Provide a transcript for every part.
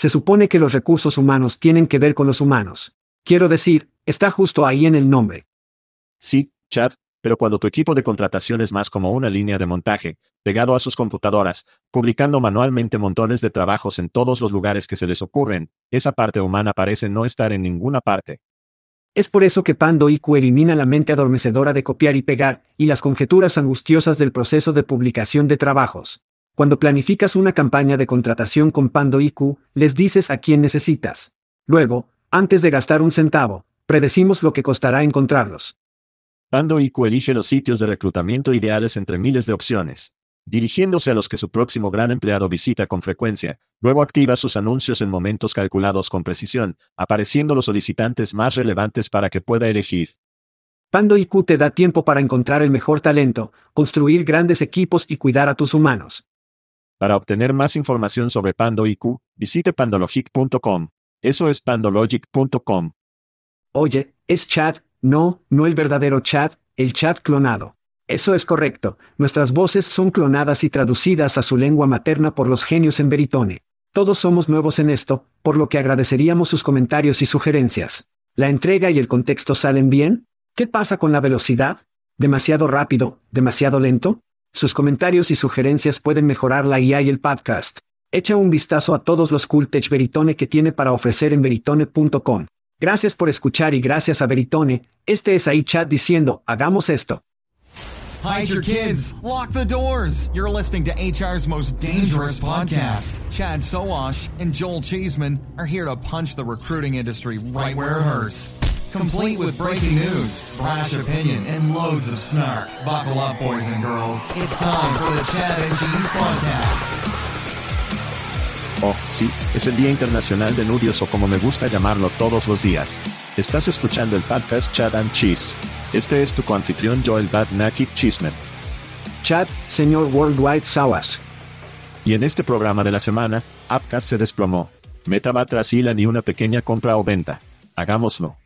Se supone que los recursos humanos tienen que ver con los humanos. Quiero decir, está justo ahí en el nombre. Sí, Chad, pero cuando tu equipo de contratación es más como una línea de montaje, pegado a sus computadoras, publicando manualmente montones de trabajos en todos los lugares que se les ocurren, esa parte humana parece no estar en ninguna parte. Es por eso que Pando IQ elimina la mente adormecedora de copiar y pegar, y las conjeturas angustiosas del proceso de publicación de trabajos. Cuando planificas una campaña de contratación con Pando IQ, les dices a quién necesitas. Luego, antes de gastar un centavo, predecimos lo que costará encontrarlos. Pando IQ elige los sitios de reclutamiento ideales entre miles de opciones dirigiéndose a los que su próximo gran empleado visita con frecuencia, luego activa sus anuncios en momentos calculados con precisión, apareciendo los solicitantes más relevantes para que pueda elegir. Pando IQ te da tiempo para encontrar el mejor talento, construir grandes equipos y cuidar a tus humanos. Para obtener más información sobre Pando IQ, visite pandologic.com. Eso es pandologic.com. Oye, es chat, no, no el verdadero chat, el chat clonado. Eso es correcto, nuestras voces son clonadas y traducidas a su lengua materna por los genios en Veritone. Todos somos nuevos en esto, por lo que agradeceríamos sus comentarios y sugerencias. ¿La entrega y el contexto salen bien? ¿Qué pasa con la velocidad? ¿Demasiado rápido? ¿Demasiado lento? Sus comentarios y sugerencias pueden mejorar la IA y el podcast. Echa un vistazo a todos los cool tech Veritone que tiene para ofrecer en veritone.com. Gracias por escuchar y gracias a Veritone, este es ahí chat diciendo, hagamos esto. Hide your kids. Lock the doors. You're listening to HR's most dangerous podcast. Chad Soash and Joel Cheeseman are here to punch the recruiting industry right where it hurts. Complete with breaking news, brash opinion, and loads of snark. Buckle up, boys and girls. It's time for the Chad and Cheese Podcast. Oh, sí, es el Día Internacional de Nudios o como me gusta llamarlo todos los días. Estás escuchando el podcast Chad and Cheese. Este es tu coanfitrión Joel Bad Naked Chismer. Chad, señor Worldwide Sawas. Y en este programa de la semana, Upcast se desplomó. Meta va tras hila ni una pequeña compra o venta. Hagámoslo.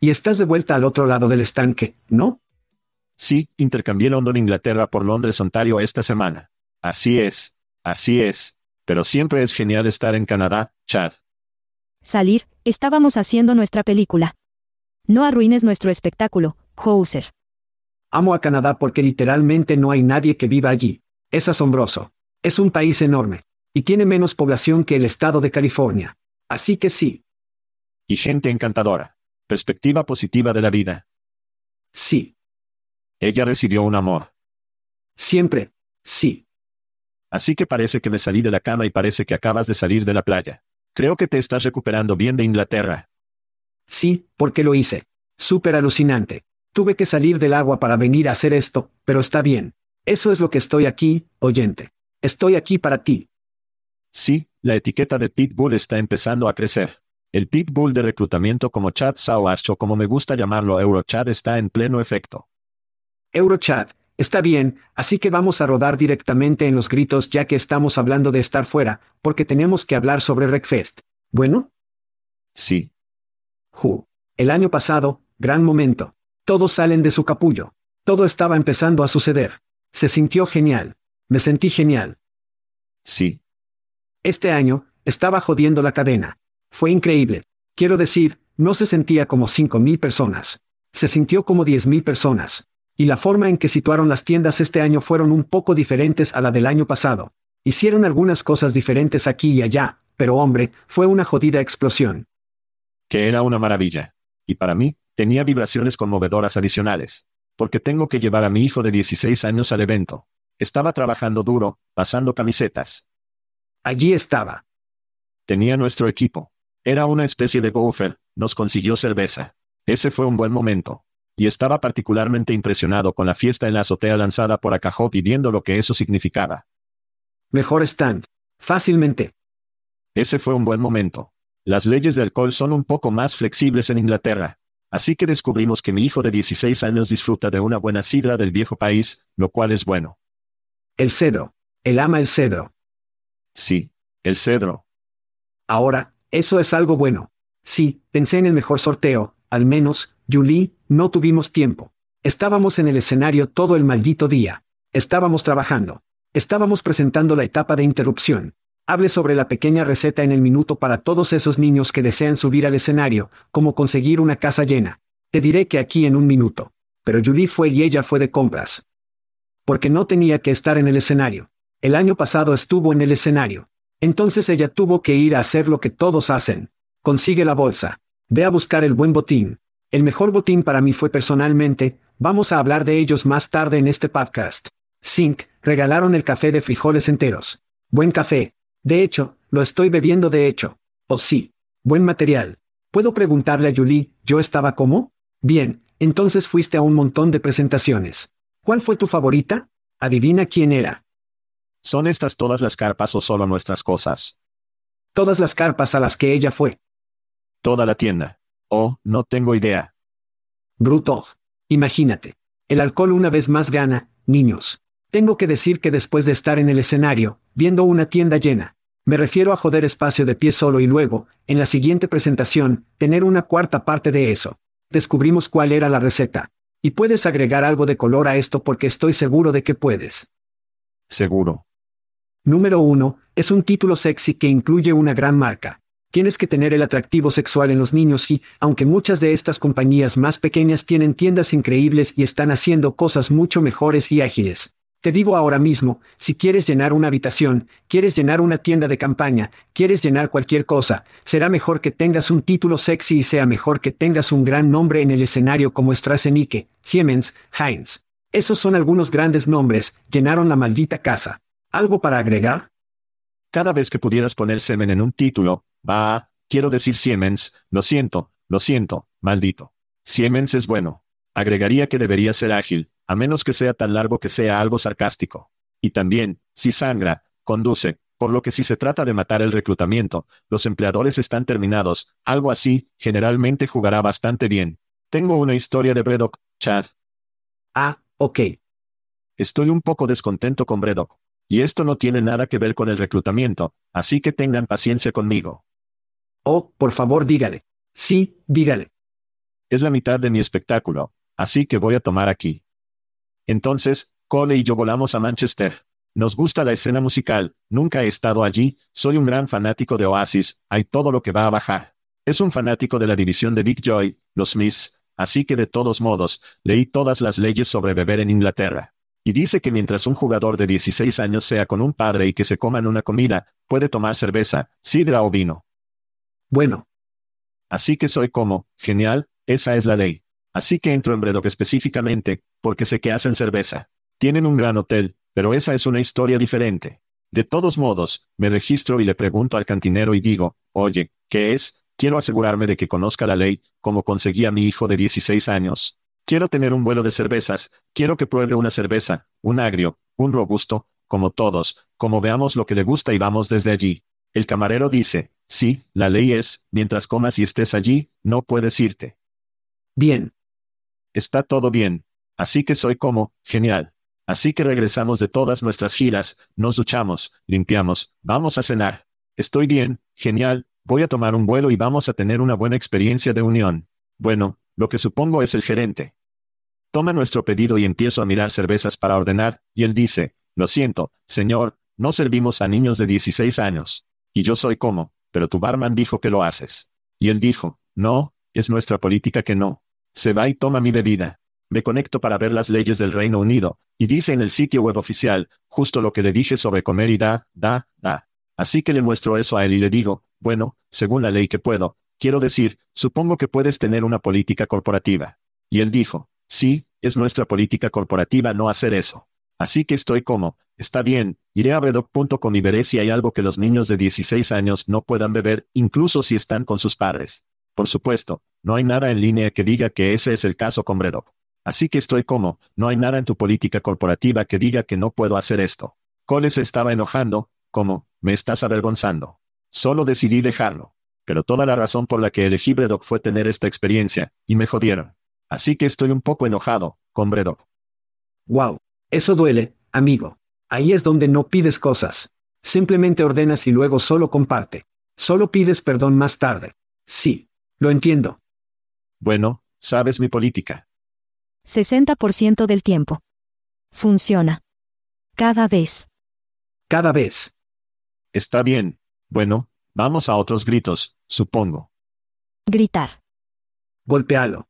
Y estás de vuelta al otro lado del estanque, ¿no? Sí, intercambié London, Inglaterra por Londres, Ontario esta semana. Así es. Así es. Pero siempre es genial estar en Canadá, Chad. Salir, estábamos haciendo nuestra película. No arruines nuestro espectáculo, Houser. Amo a Canadá porque literalmente no hay nadie que viva allí. Es asombroso. Es un país enorme. Y tiene menos población que el estado de California. Así que sí. Y gente encantadora. Perspectiva positiva de la vida. Sí. Ella recibió un amor. Siempre. Sí. Así que parece que me salí de la cama y parece que acabas de salir de la playa. Creo que te estás recuperando bien de Inglaterra. Sí, porque lo hice. Súper alucinante. Tuve que salir del agua para venir a hacer esto, pero está bien. Eso es lo que estoy aquí, oyente. Estoy aquí para ti. Sí, la etiqueta de Pitbull está empezando a crecer. El Pitbull de reclutamiento como Chad Sawash o como me gusta llamarlo Eurochat está en pleno efecto. Eurochat, está bien, así que vamos a rodar directamente en los gritos ya que estamos hablando de estar fuera, porque tenemos que hablar sobre Recfest. ¿Bueno? Sí. Ju. El año pasado, gran momento. Todos salen de su capullo. Todo estaba empezando a suceder. Se sintió genial. Me sentí genial. Sí. Este año, estaba jodiendo la cadena. Fue increíble. Quiero decir, no se sentía como 5.000 personas. Se sintió como 10.000 personas. Y la forma en que situaron las tiendas este año fueron un poco diferentes a la del año pasado. Hicieron algunas cosas diferentes aquí y allá, pero hombre, fue una jodida explosión. Que era una maravilla. Y para mí, tenía vibraciones conmovedoras adicionales. Porque tengo que llevar a mi hijo de 16 años al evento. Estaba trabajando duro, pasando camisetas. Allí estaba. Tenía nuestro equipo. Era una especie de gopher, nos consiguió cerveza. Ese fue un buen momento. Y estaba particularmente impresionado con la fiesta en la azotea lanzada por Akahop y viendo lo que eso significaba. Mejor stand. Fácilmente. Ese fue un buen momento. Las leyes de alcohol son un poco más flexibles en Inglaterra. Así que descubrimos que mi hijo de 16 años disfruta de una buena sidra del viejo país, lo cual es bueno. El cedro. Él ama el cedro. Sí, el cedro. Ahora, eso es algo bueno. Sí, pensé en el mejor sorteo, al menos, Julie, no tuvimos tiempo. Estábamos en el escenario todo el maldito día. Estábamos trabajando. Estábamos presentando la etapa de interrupción. Hable sobre la pequeña receta en el minuto para todos esos niños que desean subir al escenario, como conseguir una casa llena. Te diré que aquí en un minuto. Pero Julie fue y ella fue de compras. Porque no tenía que estar en el escenario. El año pasado estuvo en el escenario. Entonces ella tuvo que ir a hacer lo que todos hacen. Consigue la bolsa. Ve a buscar el buen botín. El mejor botín para mí fue personalmente, vamos a hablar de ellos más tarde en este podcast. Zinc, regalaron el café de frijoles enteros. Buen café. De hecho, lo estoy bebiendo de hecho. Oh sí. Buen material. ¿Puedo preguntarle a Julie, yo estaba como? Bien, entonces fuiste a un montón de presentaciones. ¿Cuál fue tu favorita? Adivina quién era. ¿Son estas todas las carpas o solo nuestras cosas? Todas las carpas a las que ella fue. Toda la tienda. Oh, no tengo idea. Bruto. Imagínate. El alcohol una vez más gana, niños. Tengo que decir que después de estar en el escenario, viendo una tienda llena, me refiero a joder espacio de pie solo y luego, en la siguiente presentación, tener una cuarta parte de eso. Descubrimos cuál era la receta. Y puedes agregar algo de color a esto porque estoy seguro de que puedes. Seguro. Número 1. Es un título sexy que incluye una gran marca. Tienes que tener el atractivo sexual en los niños y, aunque muchas de estas compañías más pequeñas tienen tiendas increíbles y están haciendo cosas mucho mejores y ágiles. Te digo ahora mismo, si quieres llenar una habitación, quieres llenar una tienda de campaña, quieres llenar cualquier cosa, será mejor que tengas un título sexy y sea mejor que tengas un gran nombre en el escenario como Strasenike, Siemens, Heinz. Esos son algunos grandes nombres, llenaron la maldita casa. ¿Algo para agregar? Cada vez que pudieras poner semen en un título, va, quiero decir Siemens, lo siento, lo siento, maldito. Siemens es bueno. Agregaría que debería ser ágil, a menos que sea tan largo que sea algo sarcástico. Y también, si sangra, conduce, por lo que si se trata de matar el reclutamiento, los empleadores están terminados, algo así, generalmente jugará bastante bien. Tengo una historia de Bredok, Chad. Ah, ok. Estoy un poco descontento con Bredok. Y esto no tiene nada que ver con el reclutamiento, así que tengan paciencia conmigo. Oh, por favor dígale. Sí, dígale. Es la mitad de mi espectáculo, así que voy a tomar aquí. Entonces, Cole y yo volamos a Manchester. Nos gusta la escena musical, nunca he estado allí, soy un gran fanático de Oasis, hay todo lo que va a bajar. Es un fanático de la división de Big Joy, los Smiths, así que de todos modos, leí todas las leyes sobre beber en Inglaterra. Y dice que mientras un jugador de 16 años sea con un padre y que se coman una comida, puede tomar cerveza, sidra o vino. Bueno. Así que soy como, genial, esa es la ley. Así que entro en Bredok específicamente, porque sé que hacen cerveza. Tienen un gran hotel, pero esa es una historia diferente. De todos modos, me registro y le pregunto al cantinero y digo, oye, ¿qué es? Quiero asegurarme de que conozca la ley, como conseguí a mi hijo de 16 años. Quiero tener un vuelo de cervezas, quiero que pruebe una cerveza, un agrio, un robusto, como todos, como veamos lo que le gusta y vamos desde allí. El camarero dice, sí, la ley es, mientras comas y estés allí, no puedes irte. Bien. Está todo bien. Así que soy como, genial. Así que regresamos de todas nuestras giras, nos duchamos, limpiamos, vamos a cenar. Estoy bien, genial, voy a tomar un vuelo y vamos a tener una buena experiencia de unión. Bueno, lo que supongo es el gerente. Toma nuestro pedido y empiezo a mirar cervezas para ordenar, y él dice, lo siento, señor, no servimos a niños de 16 años. Y yo soy como, pero tu barman dijo que lo haces. Y él dijo, no, es nuestra política que no. Se va y toma mi bebida. Me conecto para ver las leyes del Reino Unido, y dice en el sitio web oficial, justo lo que le dije sobre comer y da, da, da. Así que le muestro eso a él y le digo, bueno, según la ley que puedo, quiero decir, supongo que puedes tener una política corporativa. Y él dijo, Sí, es nuestra política corporativa no hacer eso. Así que estoy como, está bien, iré a bredoc.com y veré si hay algo que los niños de 16 años no puedan beber, incluso si están con sus padres. Por supuesto, no hay nada en línea que diga que ese es el caso con Bredoc. Así que estoy como, no hay nada en tu política corporativa que diga que no puedo hacer esto. Cole se estaba enojando, como, me estás avergonzando. Solo decidí dejarlo. Pero toda la razón por la que elegí Bredoc fue tener esta experiencia, y me jodieron. Así que estoy un poco enojado, con Bredok. Wow. Eso duele, amigo. Ahí es donde no pides cosas. Simplemente ordenas y luego solo comparte. Solo pides perdón más tarde. Sí. Lo entiendo. Bueno, sabes mi política. 60% del tiempo. Funciona. Cada vez. Cada vez. Está bien. Bueno, vamos a otros gritos, supongo. Gritar. Golpealo.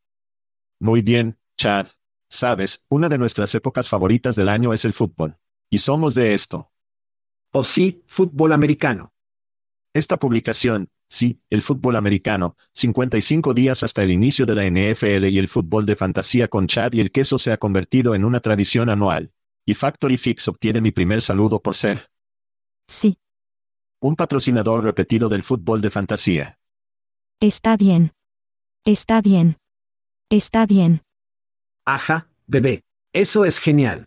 Muy bien, Chad. Sabes, una de nuestras épocas favoritas del año es el fútbol. Y somos de esto. O sí, fútbol americano. Esta publicación, sí, el fútbol americano, 55 días hasta el inicio de la NFL y el fútbol de fantasía con Chad y el queso se ha convertido en una tradición anual. Y Factory Fix obtiene mi primer saludo por ser Sí. un patrocinador repetido del fútbol de fantasía. Está bien. Está bien. Está bien. Ajá, bebé. Eso es genial.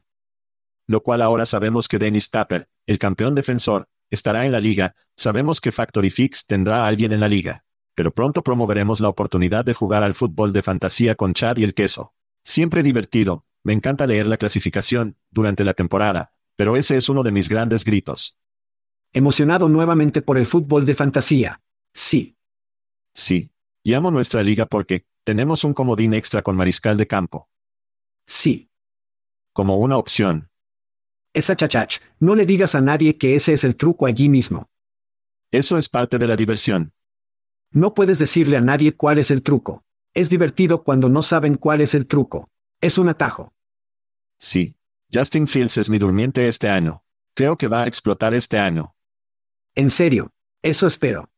Lo cual ahora sabemos que Dennis Tapper, el campeón defensor, estará en la liga, sabemos que Factory Fix tendrá a alguien en la liga. Pero pronto promoveremos la oportunidad de jugar al fútbol de fantasía con Chad y el queso. Siempre divertido, me encanta leer la clasificación, durante la temporada, pero ese es uno de mis grandes gritos. Emocionado nuevamente por el fútbol de fantasía. Sí. Sí. Llamo nuestra liga porque, tenemos un comodín extra con mariscal de campo. Sí. Como una opción. Esa chachach, no le digas a nadie que ese es el truco allí mismo. Eso es parte de la diversión. No puedes decirle a nadie cuál es el truco. Es divertido cuando no saben cuál es el truco. Es un atajo. Sí. Justin Fields es mi durmiente este año. Creo que va a explotar este año. En serio. Eso espero.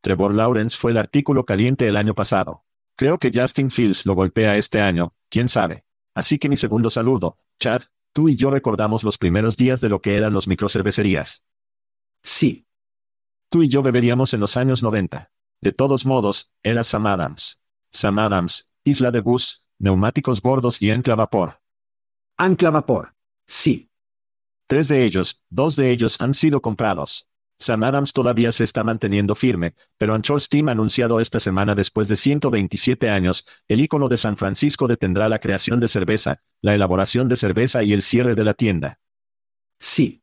Trevor Lawrence fue el artículo caliente el año pasado. Creo que Justin Fields lo golpea este año, quién sabe. Así que mi segundo saludo, Chad, tú y yo recordamos los primeros días de lo que eran los microcervecerías. Sí. Tú y yo beberíamos en los años 90. De todos modos, era Sam Adams. Sam Adams, Isla de Bus, neumáticos gordos y ancla vapor. Ancla vapor. Sí. Tres de ellos, dos de ellos han sido comprados. Sam Adams todavía se está manteniendo firme, pero Anchor Steam ha anunciado esta semana después de 127 años, el ícono de San Francisco detendrá la creación de cerveza, la elaboración de cerveza y el cierre de la tienda. Sí.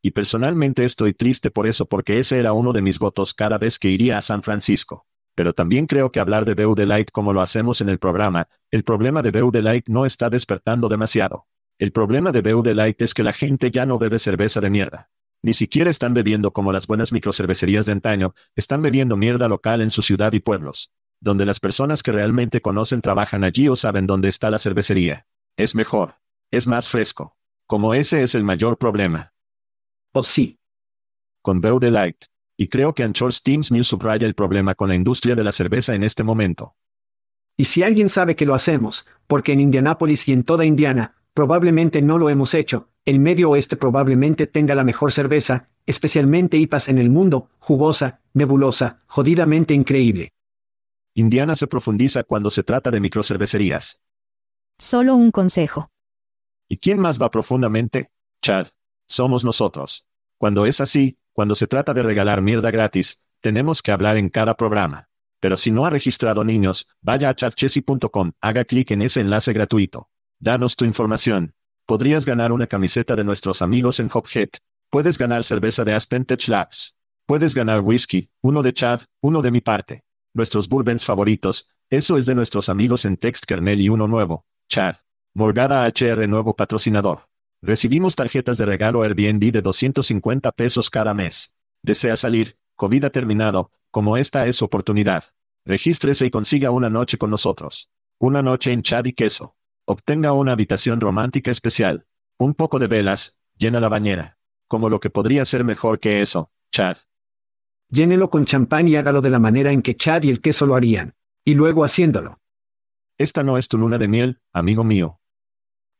Y personalmente estoy triste por eso porque ese era uno de mis votos cada vez que iría a San Francisco. Pero también creo que hablar de Beude Light como lo hacemos en el programa, el problema de Beude Light no está despertando demasiado. El problema de Beude Light es que la gente ya no bebe cerveza de mierda. Ni siquiera están bebiendo como las buenas microcervecerías de antaño, están bebiendo mierda local en su ciudad y pueblos. Donde las personas que realmente conocen trabajan allí o saben dónde está la cervecería. Es mejor. Es más fresco. Como ese es el mayor problema. O sí. Con Beude Light. Y creo que Anchor Steams News subraya el problema con la industria de la cerveza en este momento. Y si alguien sabe que lo hacemos, porque en Indianápolis y en toda Indiana, probablemente no lo hemos hecho, el Medio Oeste probablemente tenga la mejor cerveza, especialmente IPAs en el mundo, jugosa, nebulosa, jodidamente increíble. Indiana se profundiza cuando se trata de microcervecerías. Solo un consejo. ¿Y quién más va profundamente? Chad. Somos nosotros. Cuando es así, cuando se trata de regalar mierda gratis, tenemos que hablar en cada programa. Pero si no ha registrado niños, vaya a chatchessy.com, haga clic en ese enlace gratuito. Danos tu información. Podrías ganar una camiseta de nuestros amigos en Hophead. Puedes ganar cerveza de Aspen Tech Labs. Puedes ganar whisky, uno de Chad, uno de mi parte. Nuestros bourbons favoritos, eso es de nuestros amigos en Text Kernel y uno nuevo, Chad. Morgada HR nuevo patrocinador. Recibimos tarjetas de regalo Airbnb de 250 pesos cada mes. ¿Desea salir? COVID ha terminado, como esta es oportunidad. Regístrese y consiga una noche con nosotros. Una noche en Chad y queso. Obtenga una habitación romántica especial. Un poco de velas, llena la bañera. Como lo que podría ser mejor que eso, Chad. Llénelo con champán y hágalo de la manera en que Chad y el queso lo harían. Y luego haciéndolo. Esta no es tu luna de miel, amigo mío.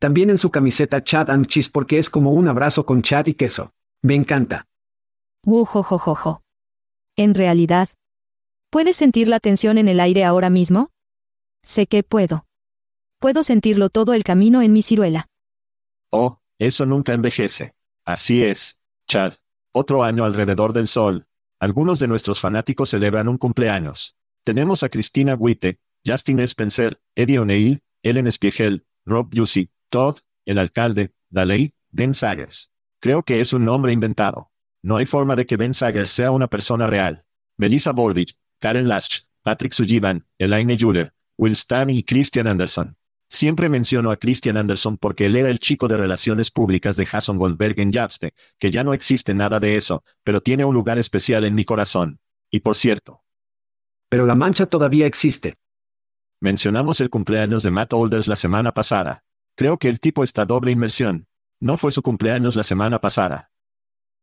También en su camiseta Chad and Cheese porque es como un abrazo con Chad y queso. Me encanta. Wujojojojo. En realidad, ¿puedes sentir la tensión en el aire ahora mismo? Sé que puedo. Puedo sentirlo todo el camino en mi ciruela. Oh, eso nunca envejece. Así es, Chad. Otro año alrededor del sol. Algunos de nuestros fanáticos celebran un cumpleaños. Tenemos a Cristina Witte, Justin Spencer, Eddie O'Neill, Ellen Spiegel, Rob Busey, Todd, el alcalde, Daley, Ben Sagers. Creo que es un nombre inventado. No hay forma de que Ben Sagers sea una persona real. Melissa Bordich, Karen Lash, Patrick Sullivan, Elaine Juller, Will Stan y Christian Anderson. Siempre menciono a Christian Anderson porque él era el chico de relaciones públicas de Jason Goldberg en Yapste, que ya no existe nada de eso, pero tiene un lugar especial en mi corazón. Y por cierto. Pero la mancha todavía existe. Mencionamos el cumpleaños de Matt Olders la semana pasada. Creo que el tipo está doble inmersión. No fue su cumpleaños la semana pasada.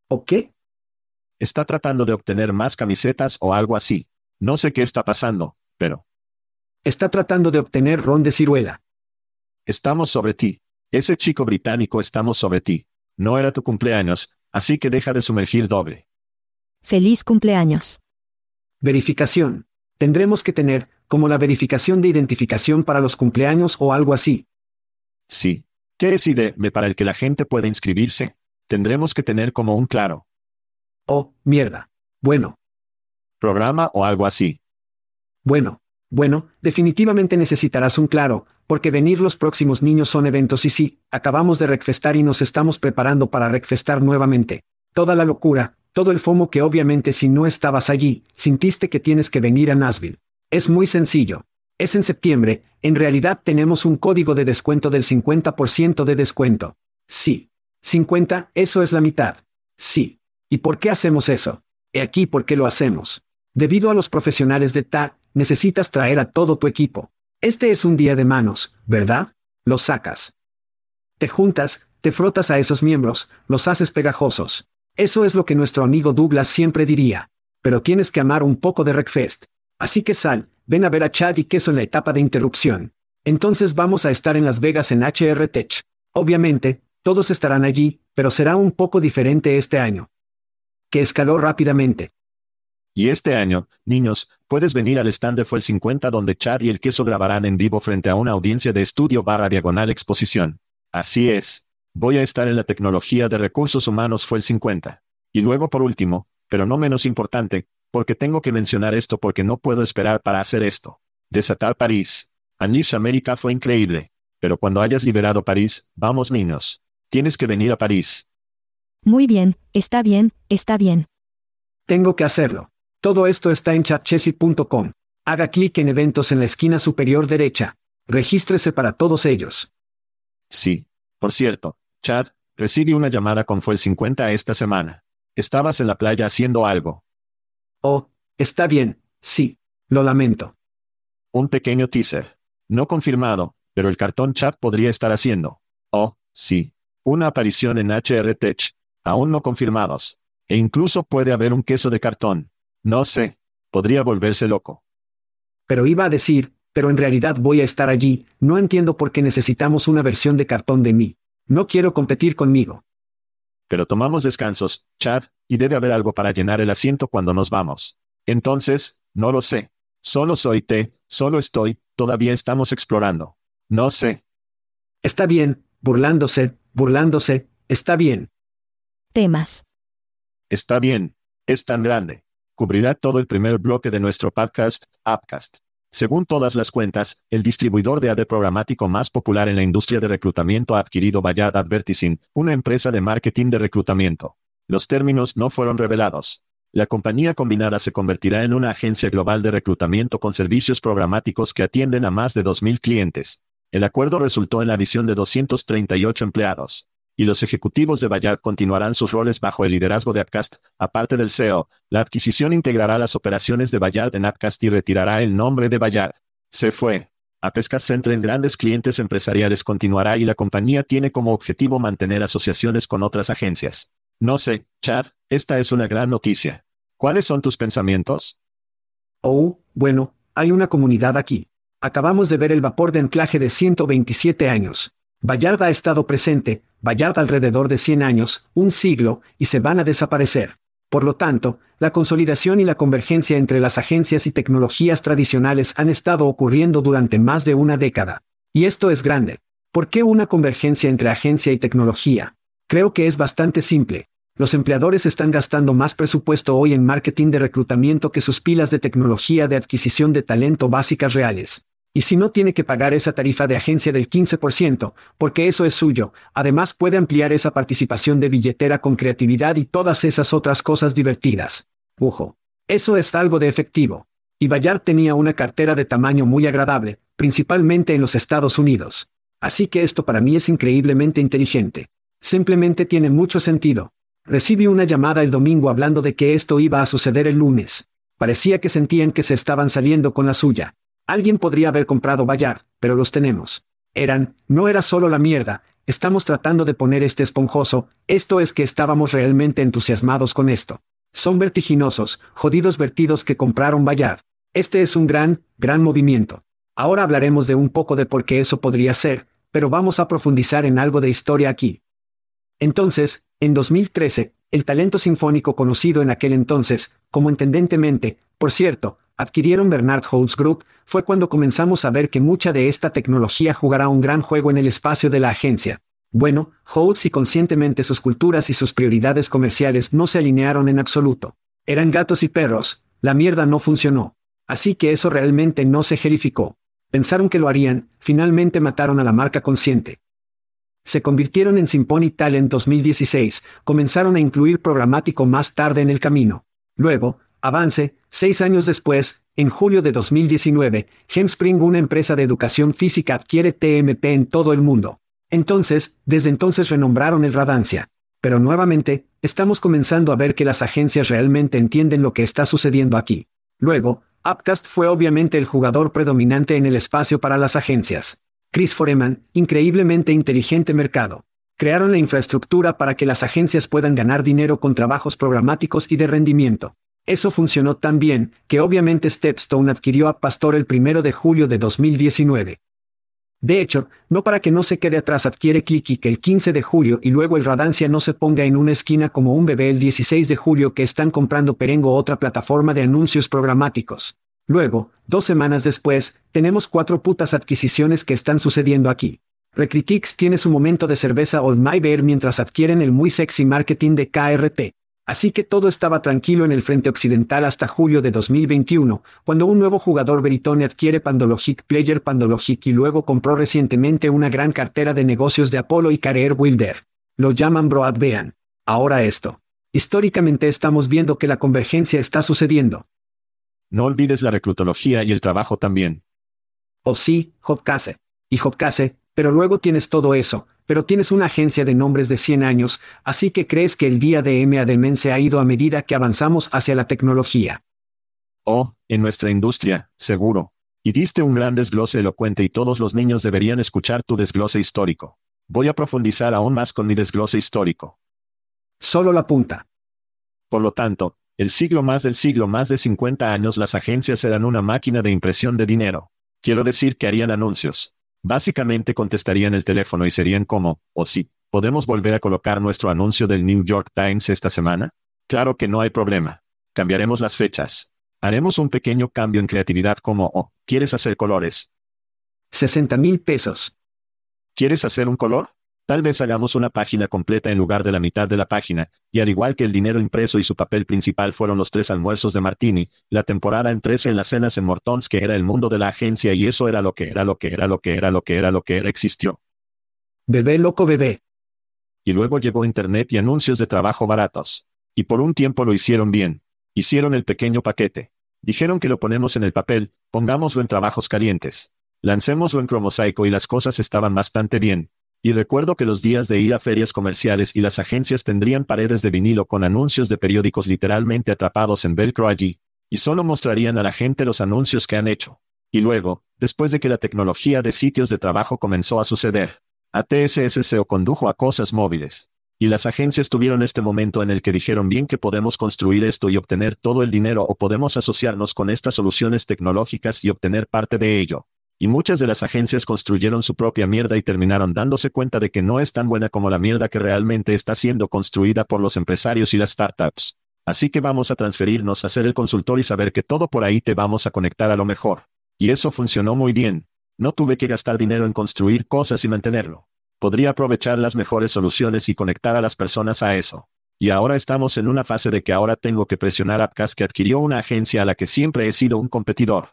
¿O qué? Está tratando de obtener más camisetas o algo así. No sé qué está pasando, pero... Está tratando de obtener ron de ciruela. Estamos sobre ti. Ese chico británico estamos sobre ti. No era tu cumpleaños, así que deja de sumergir doble. Feliz cumpleaños. Verificación. Tendremos que tener, como la verificación de identificación para los cumpleaños o algo así. Sí. ¿Qué es IDM para el que la gente pueda inscribirse? Tendremos que tener como un claro. Oh, mierda. Bueno. Programa o algo así. Bueno. Bueno, definitivamente necesitarás un claro, porque venir los próximos niños son eventos y sí, acabamos de recfestar y nos estamos preparando para recfestar nuevamente. Toda la locura, todo el FOMO que obviamente si no estabas allí, sintiste que tienes que venir a Nashville. Es muy sencillo. Es en septiembre, en realidad tenemos un código de descuento del 50% de descuento. Sí. 50, eso es la mitad. Sí. ¿Y por qué hacemos eso? He aquí por qué lo hacemos. Debido a los profesionales de TA, necesitas traer a todo tu equipo. Este es un día de manos, ¿verdad? Los sacas. Te juntas, te frotas a esos miembros, los haces pegajosos. Eso es lo que nuestro amigo Douglas siempre diría. Pero tienes que amar un poco de Wreckfest. Así que sal, ven a ver a Chad y Queso en la etapa de interrupción. Entonces vamos a estar en Las Vegas en HR Tech. Obviamente, todos estarán allí, pero será un poco diferente este año. Que escaló rápidamente. Y este año, niños, puedes venir al stand de Fue el 50 donde Chad y el queso grabarán en vivo frente a una audiencia de estudio barra diagonal exposición. Así es. Voy a estar en la tecnología de recursos humanos Fue el 50. Y luego por último, pero no menos importante, porque tengo que mencionar esto porque no puedo esperar para hacer esto. Desatar París. Anish América fue increíble. Pero cuando hayas liberado París, vamos niños. Tienes que venir a París. Muy bien, está bien, está bien. Tengo que hacerlo. Todo esto está en chatchessy.com. Haga clic en eventos en la esquina superior derecha. Regístrese para todos ellos. Sí. Por cierto, Chad, recibí una llamada con Fue el 50 esta semana. Estabas en la playa haciendo algo. Oh, está bien, sí. Lo lamento. Un pequeño teaser. No confirmado, pero el cartón Chad podría estar haciendo. Oh, sí. Una aparición en HR Tech. Aún no confirmados. E incluso puede haber un queso de cartón. No sé. Podría volverse loco. Pero iba a decir, pero en realidad voy a estar allí, no entiendo por qué necesitamos una versión de cartón de mí. No quiero competir conmigo. Pero tomamos descansos, Chad, y debe haber algo para llenar el asiento cuando nos vamos. Entonces, no lo sé. Solo soy T, solo estoy, todavía estamos explorando. No sé. Está bien, burlándose, burlándose, está bien. Temas. Está bien. Es tan grande cubrirá todo el primer bloque de nuestro podcast, Upcast. Según todas las cuentas, el distribuidor de AD programático más popular en la industria de reclutamiento ha adquirido Bayard Advertising, una empresa de marketing de reclutamiento. Los términos no fueron revelados. La compañía combinada se convertirá en una agencia global de reclutamiento con servicios programáticos que atienden a más de 2.000 clientes. El acuerdo resultó en la adición de 238 empleados y los ejecutivos de Bayard continuarán sus roles bajo el liderazgo de Appcast. Aparte del CEO, la adquisición integrará las operaciones de Bayard en Appcast y retirará el nombre de Bayard. Se fue. Appcast Centre en grandes clientes empresariales continuará y la compañía tiene como objetivo mantener asociaciones con otras agencias. No sé, Chad, esta es una gran noticia. ¿Cuáles son tus pensamientos? Oh, bueno, hay una comunidad aquí. Acabamos de ver el vapor de anclaje de 127 años. Bayard ha estado presente, Bayard alrededor de 100 años, un siglo, y se van a desaparecer. Por lo tanto, la consolidación y la convergencia entre las agencias y tecnologías tradicionales han estado ocurriendo durante más de una década. Y esto es grande. ¿Por qué una convergencia entre agencia y tecnología? Creo que es bastante simple. Los empleadores están gastando más presupuesto hoy en marketing de reclutamiento que sus pilas de tecnología de adquisición de talento básicas reales. Y si no tiene que pagar esa tarifa de agencia del 15%, porque eso es suyo, además puede ampliar esa participación de billetera con creatividad y todas esas otras cosas divertidas. Ujo. Eso es algo de efectivo. Y Bayard tenía una cartera de tamaño muy agradable, principalmente en los Estados Unidos. Así que esto para mí es increíblemente inteligente. Simplemente tiene mucho sentido. Recibí una llamada el domingo hablando de que esto iba a suceder el lunes. Parecía que sentían que se estaban saliendo con la suya. Alguien podría haber comprado Bayard, pero los tenemos. Eran, no era solo la mierda, estamos tratando de poner este esponjoso, esto es que estábamos realmente entusiasmados con esto. Son vertiginosos, jodidos vertidos que compraron Bayard. Este es un gran, gran movimiento. Ahora hablaremos de un poco de por qué eso podría ser, pero vamos a profundizar en algo de historia aquí. Entonces, en 2013, el talento sinfónico conocido en aquel entonces, como entendentemente, por cierto, adquirieron Bernard Holtz Group, fue cuando comenzamos a ver que mucha de esta tecnología jugará un gran juego en el espacio de la agencia. Bueno, Holtz y conscientemente sus culturas y sus prioridades comerciales no se alinearon en absoluto. Eran gatos y perros, la mierda no funcionó. Así que eso realmente no se gerificó. Pensaron que lo harían, finalmente mataron a la marca consciente. Se convirtieron en Symphony Talent 2016, comenzaron a incluir programático más tarde en el camino. Luego, avance, seis años después, en julio de 2019, Hemspring, una empresa de educación física, adquiere TMP en todo el mundo. Entonces, desde entonces renombraron el Radancia. Pero nuevamente, estamos comenzando a ver que las agencias realmente entienden lo que está sucediendo aquí. Luego, Upcast fue obviamente el jugador predominante en el espacio para las agencias. Chris Foreman, increíblemente inteligente mercado. Crearon la infraestructura para que las agencias puedan ganar dinero con trabajos programáticos y de rendimiento. Eso funcionó tan bien, que obviamente Stepstone adquirió a Pastor el 1 de julio de 2019. De hecho, no para que no se quede atrás adquiere Clicky que el 15 de julio y luego el Radancia no se ponga en una esquina como un bebé el 16 de julio que están comprando Perengo otra plataforma de anuncios programáticos. Luego, dos semanas después, tenemos cuatro putas adquisiciones que están sucediendo aquí. Recritics tiene su momento de cerveza Old My Bear mientras adquieren el muy sexy marketing de KRT. Así que todo estaba tranquilo en el frente occidental hasta julio de 2021, cuando un nuevo jugador Veritone adquiere Pandologic Player Pandologic y luego compró recientemente una gran cartera de negocios de Apollo y Career Wilder. Lo llaman Broadbean. Ahora esto. Históricamente estamos viendo que la convergencia está sucediendo. No olvides la reclutología y el trabajo también. Oh sí, Hopcase. Y Hopcase, pero luego tienes todo eso, pero tienes una agencia de nombres de 100 años, así que crees que el día de MADMEN se ha ido a medida que avanzamos hacia la tecnología. Oh, en nuestra industria, seguro. Y diste un gran desglose elocuente y todos los niños deberían escuchar tu desglose histórico. Voy a profundizar aún más con mi desglose histórico. Solo la punta. Por lo tanto, el siglo más del siglo más de 50 años las agencias eran una máquina de impresión de dinero. Quiero decir que harían anuncios. Básicamente contestarían el teléfono y serían como, o oh, sí, ¿podemos volver a colocar nuestro anuncio del New York Times esta semana? Claro que no hay problema. Cambiaremos las fechas. Haremos un pequeño cambio en creatividad como, oh, ¿quieres hacer colores? 60 mil pesos. ¿Quieres hacer un color? Tal vez hagamos una página completa en lugar de la mitad de la página, y al igual que el dinero impreso y su papel principal fueron los tres almuerzos de Martini, la temporada en tres en las cenas en Mortons que era el mundo de la agencia y eso era lo que era lo que era lo que era lo que era lo que era existió. Bebé loco bebé. Y luego llegó Internet y anuncios de trabajo baratos. Y por un tiempo lo hicieron bien. Hicieron el pequeño paquete. Dijeron que lo ponemos en el papel, pongámoslo en trabajos calientes. Lancémoslo en cromosaico y las cosas estaban bastante bien, y recuerdo que los días de ir a ferias comerciales y las agencias tendrían paredes de vinilo con anuncios de periódicos literalmente atrapados en velcro allí, y solo mostrarían a la gente los anuncios que han hecho. Y luego, después de que la tecnología de sitios de trabajo comenzó a suceder, ATSS se condujo a cosas móviles. Y las agencias tuvieron este momento en el que dijeron bien que podemos construir esto y obtener todo el dinero o podemos asociarnos con estas soluciones tecnológicas y obtener parte de ello. Y muchas de las agencias construyeron su propia mierda y terminaron dándose cuenta de que no es tan buena como la mierda que realmente está siendo construida por los empresarios y las startups. Así que vamos a transferirnos a ser el consultor y saber que todo por ahí te vamos a conectar a lo mejor. Y eso funcionó muy bien. No tuve que gastar dinero en construir cosas y mantenerlo. Podría aprovechar las mejores soluciones y conectar a las personas a eso. Y ahora estamos en una fase de que ahora tengo que presionar a Apcas que adquirió una agencia a la que siempre he sido un competidor.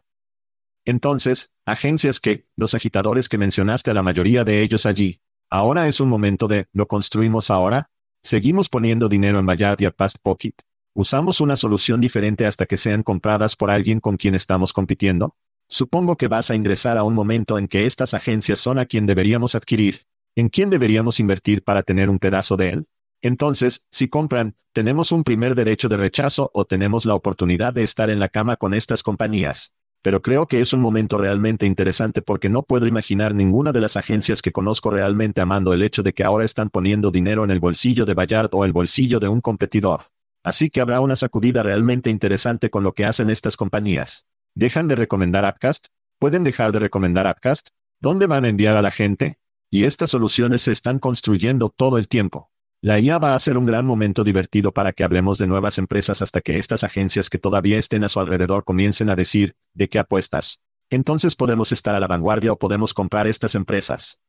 Entonces, agencias que, los agitadores que mencionaste a la mayoría de ellos allí, ahora es un momento de, ¿lo construimos ahora? ¿Seguimos poniendo dinero en Bayard y a Past Pocket? ¿Usamos una solución diferente hasta que sean compradas por alguien con quien estamos compitiendo? Supongo que vas a ingresar a un momento en que estas agencias son a quien deberíamos adquirir. ¿En quién deberíamos invertir para tener un pedazo de él? Entonces, si compran, tenemos un primer derecho de rechazo o tenemos la oportunidad de estar en la cama con estas compañías. Pero creo que es un momento realmente interesante porque no puedo imaginar ninguna de las agencias que conozco realmente amando el hecho de que ahora están poniendo dinero en el bolsillo de Bayard o el bolsillo de un competidor. Así que habrá una sacudida realmente interesante con lo que hacen estas compañías. ¿Dejan de recomendar Appcast? ¿Pueden dejar de recomendar Appcast? ¿Dónde van a enviar a la gente? Y estas soluciones se están construyendo todo el tiempo. La IA va a ser un gran momento divertido para que hablemos de nuevas empresas hasta que estas agencias que todavía estén a su alrededor comiencen a decir, ¿de qué apuestas? Entonces podemos estar a la vanguardia o podemos comprar estas empresas.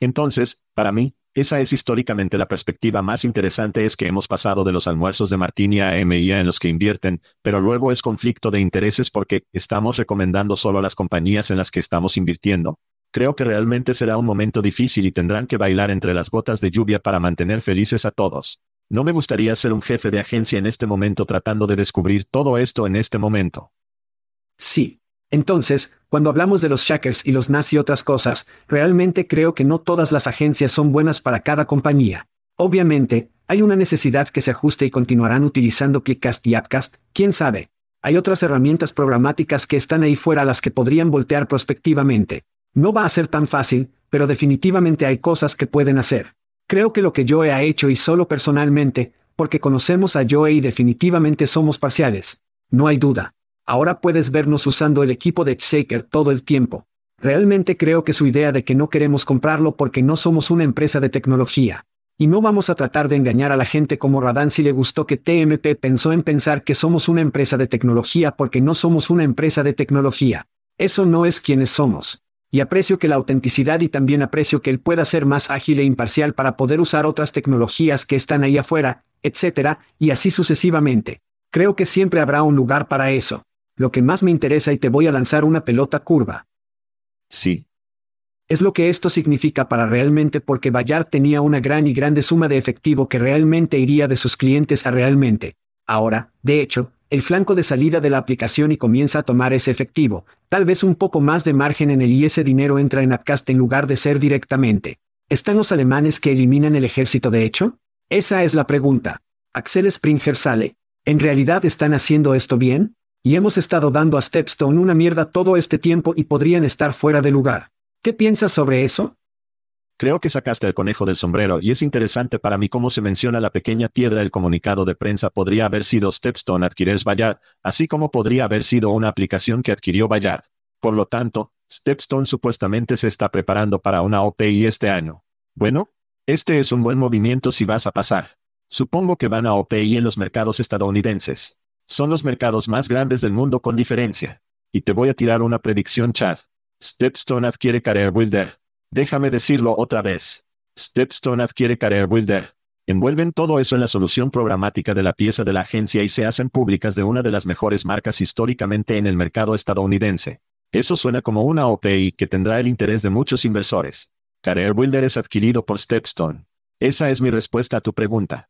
Entonces, para mí, esa es históricamente la perspectiva más interesante es que hemos pasado de los almuerzos de Martini a MIA en los que invierten, pero luego es conflicto de intereses porque estamos recomendando solo las compañías en las que estamos invirtiendo. Creo que realmente será un momento difícil y tendrán que bailar entre las gotas de lluvia para mantener felices a todos. No me gustaría ser un jefe de agencia en este momento tratando de descubrir todo esto en este momento. Sí. Entonces, cuando hablamos de los shackers y los NAS y otras cosas, realmente creo que no todas las agencias son buenas para cada compañía. Obviamente, hay una necesidad que se ajuste y continuarán utilizando Clickcast y Appcast, quién sabe. Hay otras herramientas programáticas que están ahí fuera a las que podrían voltear prospectivamente. No va a ser tan fácil, pero definitivamente hay cosas que pueden hacer. Creo que lo que Joe ha hecho y solo personalmente, porque conocemos a Joe y definitivamente somos parciales. No hay duda. Ahora puedes vernos usando el equipo de Shaker todo el tiempo. Realmente creo que su idea de que no queremos comprarlo porque no somos una empresa de tecnología. Y no vamos a tratar de engañar a la gente como Radan si le gustó que TMP pensó en pensar que somos una empresa de tecnología porque no somos una empresa de tecnología. Eso no es quienes somos. Y aprecio que la autenticidad y también aprecio que él pueda ser más ágil e imparcial para poder usar otras tecnologías que están ahí afuera, etc., y así sucesivamente. Creo que siempre habrá un lugar para eso. Lo que más me interesa y te voy a lanzar una pelota curva. Sí. Es lo que esto significa para realmente porque Bayard tenía una gran y grande suma de efectivo que realmente iría de sus clientes a realmente. Ahora, de hecho, el flanco de salida de la aplicación y comienza a tomar ese efectivo, tal vez un poco más de margen en el y ese dinero entra en Appcast en lugar de ser directamente. ¿Están los alemanes que eliminan el ejército de hecho? Esa es la pregunta. Axel Springer sale. ¿En realidad están haciendo esto bien? Y hemos estado dando a Stepstone una mierda todo este tiempo y podrían estar fuera de lugar. ¿Qué piensas sobre eso? Creo que sacaste el conejo del sombrero y es interesante para mí cómo se menciona la pequeña piedra. El comunicado de prensa podría haber sido Stepstone adquires Bayard, así como podría haber sido una aplicación que adquirió Bayard. Por lo tanto, Stepstone supuestamente se está preparando para una OPI este año. Bueno, este es un buen movimiento si vas a pasar. Supongo que van a OPI en los mercados estadounidenses. Son los mercados más grandes del mundo con diferencia. Y te voy a tirar una predicción, Chad. Stepstone adquiere Career Builder. Déjame decirlo otra vez. Stepstone adquiere Career Builder. Envuelven todo eso en la solución programática de la pieza de la agencia y se hacen públicas de una de las mejores marcas históricamente en el mercado estadounidense. Eso suena como una OPI que tendrá el interés de muchos inversores. Career Builder es adquirido por Stepstone. Esa es mi respuesta a tu pregunta.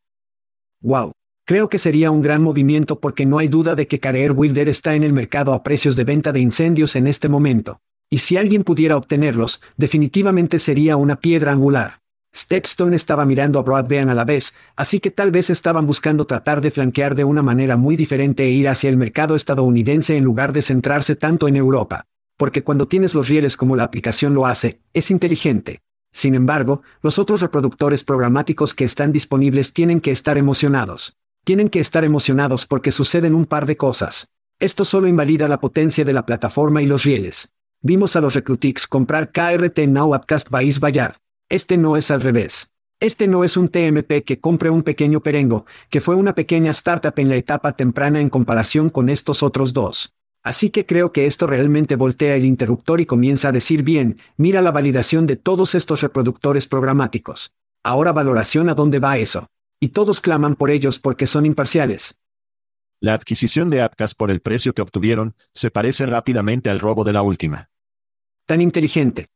Wow. Creo que sería un gran movimiento porque no hay duda de que Career Builder está en el mercado a precios de venta de incendios en este momento. Y si alguien pudiera obtenerlos, definitivamente sería una piedra angular. Stepstone estaba mirando a Broadband a la vez, así que tal vez estaban buscando tratar de flanquear de una manera muy diferente e ir hacia el mercado estadounidense en lugar de centrarse tanto en Europa. Porque cuando tienes los rieles como la aplicación lo hace, es inteligente. Sin embargo, los otros reproductores programáticos que están disponibles tienen que estar emocionados. Tienen que estar emocionados porque suceden un par de cosas. Esto solo invalida la potencia de la plataforma y los rieles. Vimos a los Recrutix comprar KRT Now Upcast Bais Bayard. Este no es al revés. Este no es un TMP que compre un pequeño perengo, que fue una pequeña startup en la etapa temprana en comparación con estos otros dos. Así que creo que esto realmente voltea el interruptor y comienza a decir bien, mira la validación de todos estos reproductores programáticos. Ahora valoración a dónde va eso. Y todos claman por ellos porque son imparciales. La adquisición de Apcas por el precio que obtuvieron, se parece rápidamente al robo de la última. Tan inteligente.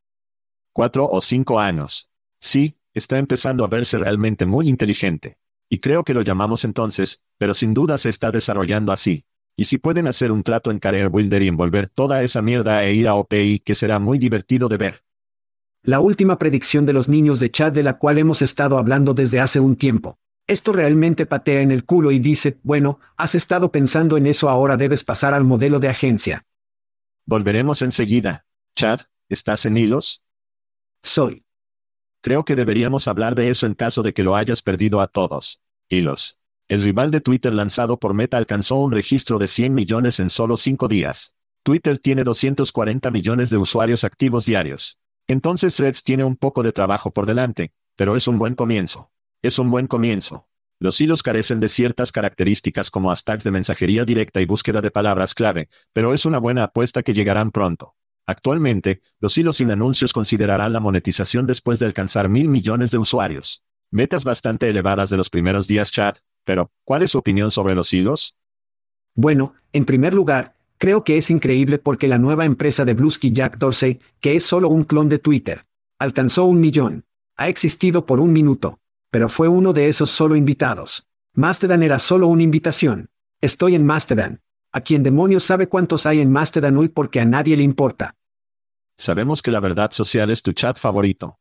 Cuatro o cinco años. Sí, está empezando a verse realmente muy inteligente. Y creo que lo llamamos entonces, pero sin duda se está desarrollando así. Y si pueden hacer un trato en Career Builder y envolver toda esa mierda e ir a OPI, que será muy divertido de ver. La última predicción de los niños de chat de la cual hemos estado hablando desde hace un tiempo. Esto realmente patea en el culo y dice, bueno, has estado pensando en eso ahora debes pasar al modelo de agencia. Volveremos enseguida. Chad, ¿estás en hilos? Soy. Creo que deberíamos hablar de eso en caso de que lo hayas perdido a todos. Hilos. El rival de Twitter lanzado por Meta alcanzó un registro de 100 millones en solo 5 días. Twitter tiene 240 millones de usuarios activos diarios. Entonces Threads tiene un poco de trabajo por delante, pero es un buen comienzo. Es un buen comienzo. Los hilos carecen de ciertas características como hashtags de mensajería directa y búsqueda de palabras clave, pero es una buena apuesta que llegarán pronto. Actualmente, los hilos sin anuncios considerarán la monetización después de alcanzar mil millones de usuarios. Metas bastante elevadas de los primeros días chat, pero, ¿cuál es su opinión sobre los hilos? Bueno, en primer lugar, creo que es increíble porque la nueva empresa de Blusky Jack Dorsey, que es solo un clon de Twitter, alcanzó un millón. Ha existido por un minuto, pero fue uno de esos solo invitados. Mastodon era solo una invitación. Estoy en Mastodon. ¿A quién demonios sabe cuántos hay en Mastodon hoy porque a nadie le importa? Sabemos que la verdad social es tu chat favorito.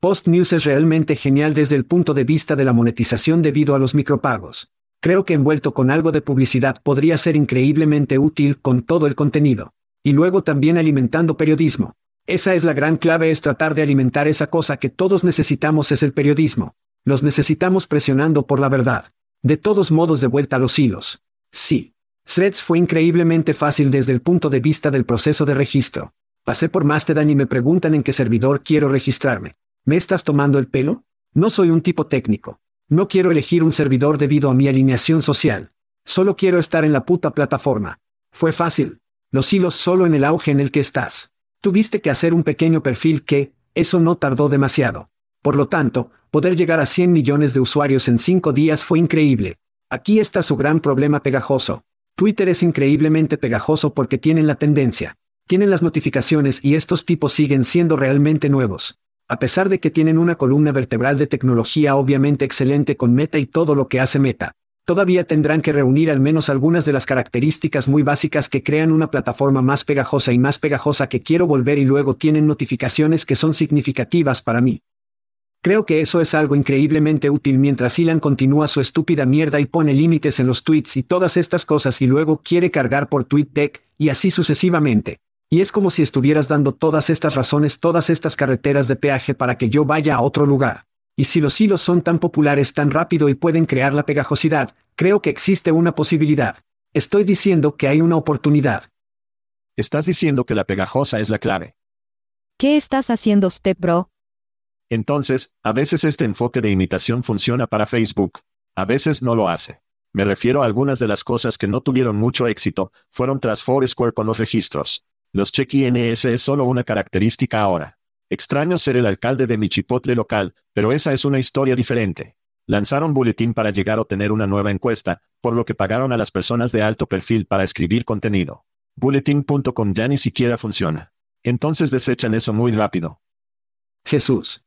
Post News es realmente genial desde el punto de vista de la monetización debido a los micropagos. Creo que envuelto con algo de publicidad podría ser increíblemente útil con todo el contenido. Y luego también alimentando periodismo. Esa es la gran clave es tratar de alimentar esa cosa que todos necesitamos es el periodismo. Los necesitamos presionando por la verdad. De todos modos de vuelta a los hilos. Sí. Threads fue increíblemente fácil desde el punto de vista del proceso de registro. Pasé por Mastodon y me preguntan en qué servidor quiero registrarme. ¿Me estás tomando el pelo? No soy un tipo técnico. No quiero elegir un servidor debido a mi alineación social. Solo quiero estar en la puta plataforma. Fue fácil. Los hilos solo en el auge en el que estás. Tuviste que hacer un pequeño perfil que, eso no tardó demasiado. Por lo tanto, poder llegar a 100 millones de usuarios en 5 días fue increíble. Aquí está su gran problema pegajoso. Twitter es increíblemente pegajoso porque tienen la tendencia. Tienen las notificaciones y estos tipos siguen siendo realmente nuevos. A pesar de que tienen una columna vertebral de tecnología obviamente excelente con Meta y todo lo que hace Meta, todavía tendrán que reunir al menos algunas de las características muy básicas que crean una plataforma más pegajosa y más pegajosa que quiero volver y luego tienen notificaciones que son significativas para mí. Creo que eso es algo increíblemente útil mientras Ilan continúa su estúpida mierda y pone límites en los tweets y todas estas cosas y luego quiere cargar por TweetDeck, y así sucesivamente. Y es como si estuvieras dando todas estas razones, todas estas carreteras de peaje para que yo vaya a otro lugar. Y si los hilos son tan populares tan rápido y pueden crear la pegajosidad, creo que existe una posibilidad. Estoy diciendo que hay una oportunidad. Estás diciendo que la pegajosa es la clave. ¿Qué estás haciendo, Step Bro? Entonces, a veces este enfoque de imitación funciona para Facebook. A veces no lo hace. Me refiero a algunas de las cosas que no tuvieron mucho éxito, fueron tras Foursquare con los registros. Los check-ins es solo una característica ahora. Extraño ser el alcalde de mi chipotle local, pero esa es una historia diferente. Lanzaron Bulletin para llegar a obtener una nueva encuesta, por lo que pagaron a las personas de alto perfil para escribir contenido. Bulletin.com ya ni siquiera funciona. Entonces desechan eso muy rápido. Jesús.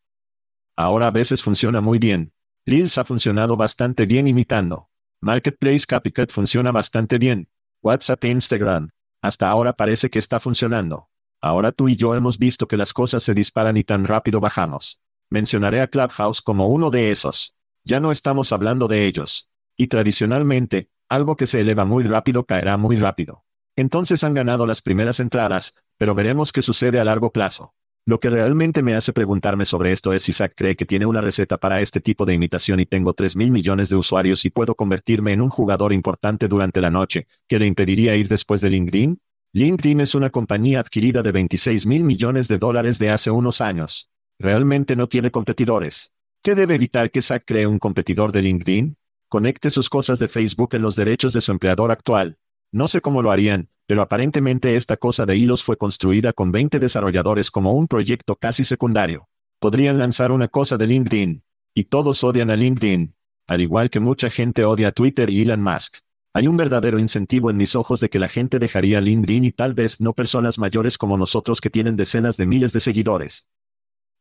Ahora a veces funciona muy bien. Reels ha funcionado bastante bien imitando. Marketplace Copycat funciona bastante bien. WhatsApp e Instagram. Hasta ahora parece que está funcionando. Ahora tú y yo hemos visto que las cosas se disparan y tan rápido bajamos. Mencionaré a Clubhouse como uno de esos. Ya no estamos hablando de ellos. Y tradicionalmente, algo que se eleva muy rápido caerá muy rápido. Entonces han ganado las primeras entradas, pero veremos qué sucede a largo plazo. Lo que realmente me hace preguntarme sobre esto es si Zach cree que tiene una receta para este tipo de imitación y tengo 3 mil millones de usuarios y puedo convertirme en un jugador importante durante la noche, que le impediría ir después de LinkedIn. LinkedIn es una compañía adquirida de 26 mil millones de dólares de hace unos años. Realmente no tiene competidores. ¿Qué debe evitar que Zach cree un competidor de LinkedIn? Conecte sus cosas de Facebook en los derechos de su empleador actual. No sé cómo lo harían, pero aparentemente esta cosa de hilos fue construida con 20 desarrolladores como un proyecto casi secundario. Podrían lanzar una cosa de LinkedIn. Y todos odian a LinkedIn. Al igual que mucha gente odia a Twitter y Elon Musk. Hay un verdadero incentivo en mis ojos de que la gente dejaría LinkedIn y tal vez no personas mayores como nosotros que tienen decenas de miles de seguidores.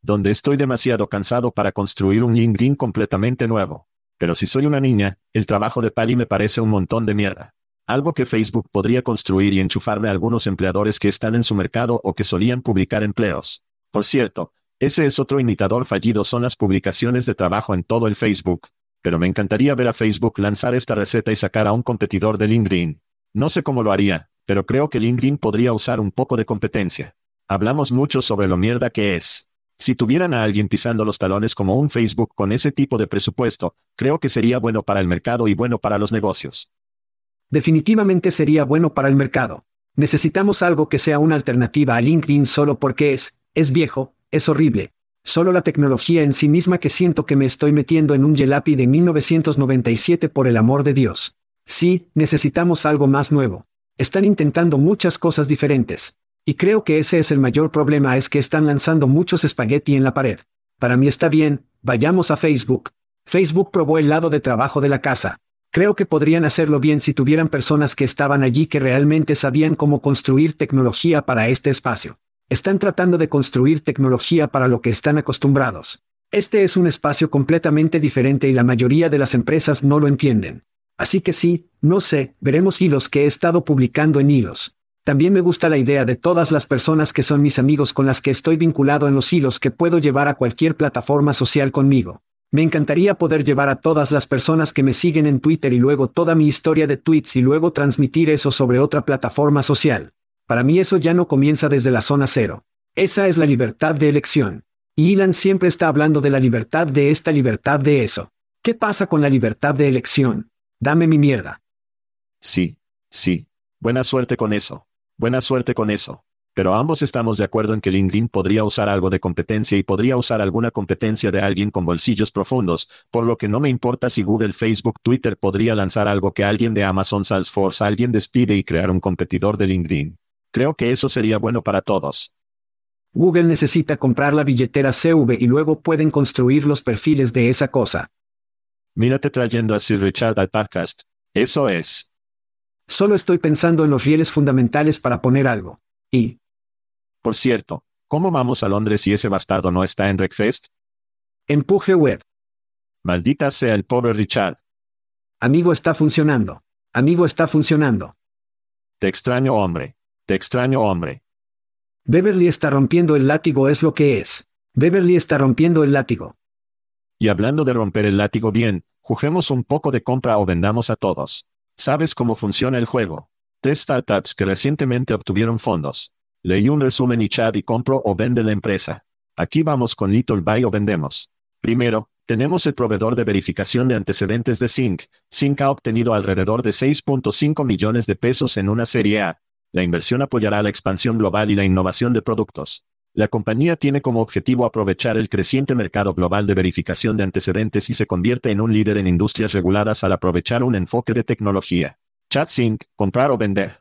Donde estoy demasiado cansado para construir un LinkedIn completamente nuevo. Pero si soy una niña, el trabajo de Pali me parece un montón de mierda. Algo que Facebook podría construir y enchufarle a algunos empleadores que están en su mercado o que solían publicar empleos. Por cierto, ese es otro imitador fallido son las publicaciones de trabajo en todo el Facebook. Pero me encantaría ver a Facebook lanzar esta receta y sacar a un competidor de LinkedIn. No sé cómo lo haría, pero creo que LinkedIn podría usar un poco de competencia. Hablamos mucho sobre lo mierda que es. Si tuvieran a alguien pisando los talones como un Facebook con ese tipo de presupuesto, creo que sería bueno para el mercado y bueno para los negocios. Definitivamente sería bueno para el mercado. Necesitamos algo que sea una alternativa a LinkedIn solo porque es, es viejo, es horrible. Solo la tecnología en sí misma que siento que me estoy metiendo en un Yelapi de 1997 por el amor de Dios. Sí, necesitamos algo más nuevo. Están intentando muchas cosas diferentes. Y creo que ese es el mayor problema es que están lanzando muchos espagueti en la pared. Para mí está bien, vayamos a Facebook. Facebook probó el lado de trabajo de la casa. Creo que podrían hacerlo bien si tuvieran personas que estaban allí que realmente sabían cómo construir tecnología para este espacio. Están tratando de construir tecnología para lo que están acostumbrados. Este es un espacio completamente diferente y la mayoría de las empresas no lo entienden. Así que sí, no sé, veremos hilos que he estado publicando en hilos. También me gusta la idea de todas las personas que son mis amigos con las que estoy vinculado en los hilos que puedo llevar a cualquier plataforma social conmigo. Me encantaría poder llevar a todas las personas que me siguen en Twitter y luego toda mi historia de tweets y luego transmitir eso sobre otra plataforma social. Para mí eso ya no comienza desde la zona cero. Esa es la libertad de elección. Y Elon siempre está hablando de la libertad de esta libertad de eso. ¿Qué pasa con la libertad de elección? Dame mi mierda. Sí, sí. Buena suerte con eso. Buena suerte con eso. Pero ambos estamos de acuerdo en que LinkedIn podría usar algo de competencia y podría usar alguna competencia de alguien con bolsillos profundos, por lo que no me importa si Google, Facebook, Twitter podría lanzar algo que alguien de Amazon Salesforce alguien despide y crear un competidor de LinkedIn. Creo que eso sería bueno para todos. Google necesita comprar la billetera CV y luego pueden construir los perfiles de esa cosa. Mírate trayendo a Sir Richard al podcast. Eso es. Solo estoy pensando en los rieles fundamentales para poner algo. Y... Por cierto, ¿cómo vamos a Londres si ese bastardo no está en Breakfast? Empuje web. Maldita sea el pobre Richard. Amigo está funcionando. Amigo está funcionando. Te extraño hombre. Te extraño hombre. Beverly está rompiendo el látigo es lo que es. Beverly está rompiendo el látigo. Y hablando de romper el látigo bien, juguemos un poco de compra o vendamos a todos. ¿Sabes cómo funciona el juego? Tres startups que recientemente obtuvieron fondos. Leí un resumen y chat y compro o vende la empresa. Aquí vamos con Little Buy o vendemos. Primero, tenemos el proveedor de verificación de antecedentes de Sync. Sync ha obtenido alrededor de 6.5 millones de pesos en una serie A. La inversión apoyará la expansión global y la innovación de productos. La compañía tiene como objetivo aprovechar el creciente mercado global de verificación de antecedentes y se convierte en un líder en industrias reguladas al aprovechar un enfoque de tecnología. ChatSync, comprar o vender.